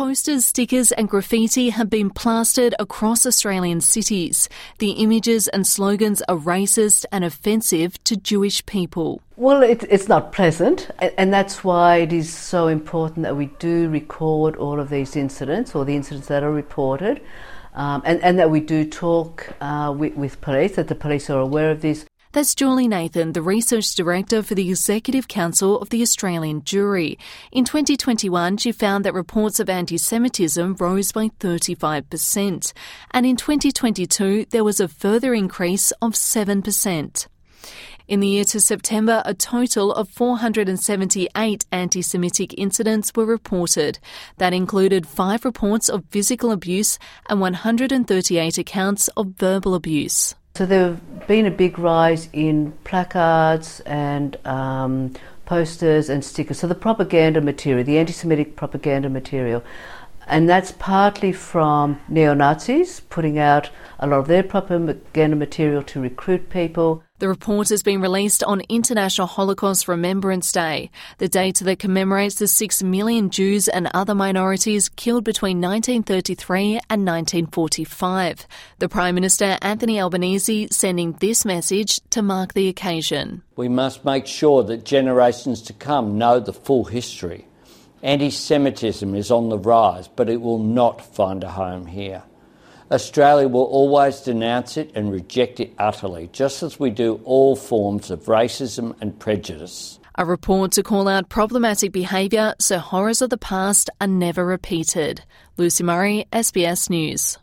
Posters, stickers, and graffiti have been plastered across Australian cities. The images and slogans are racist and offensive to Jewish people. Well, it, it's not pleasant, and that's why it is so important that we do record all of these incidents or the incidents that are reported. Um, and, and, that we do talk uh, with, with police, that the police are aware of this. That's Julie Nathan, the Research Director for the Executive Council of the Australian Jewry. In 2021, she found that reports of anti Semitism rose by 35%. And in 2022, there was a further increase of 7%. In the year to September, a total of 478 anti Semitic incidents were reported. That included five reports of physical abuse and 138 accounts of verbal abuse. So there have been a big rise in placards and um, posters and stickers. So the propaganda material, the anti-Semitic propaganda material, and that's partly from neo Nazis putting out a lot of their propaganda material to recruit people. The report has been released on International Holocaust Remembrance Day, the date that commemorates the six million Jews and other minorities killed between 1933 and 1945. The Prime Minister Anthony Albanese sending this message to mark the occasion. We must make sure that generations to come know the full history Anti Semitism is on the rise, but it will not find a home here. Australia will always denounce it and reject it utterly, just as we do all forms of racism and prejudice. A report to call out problematic behaviour so horrors of the past are never repeated. Lucy Murray, SBS News.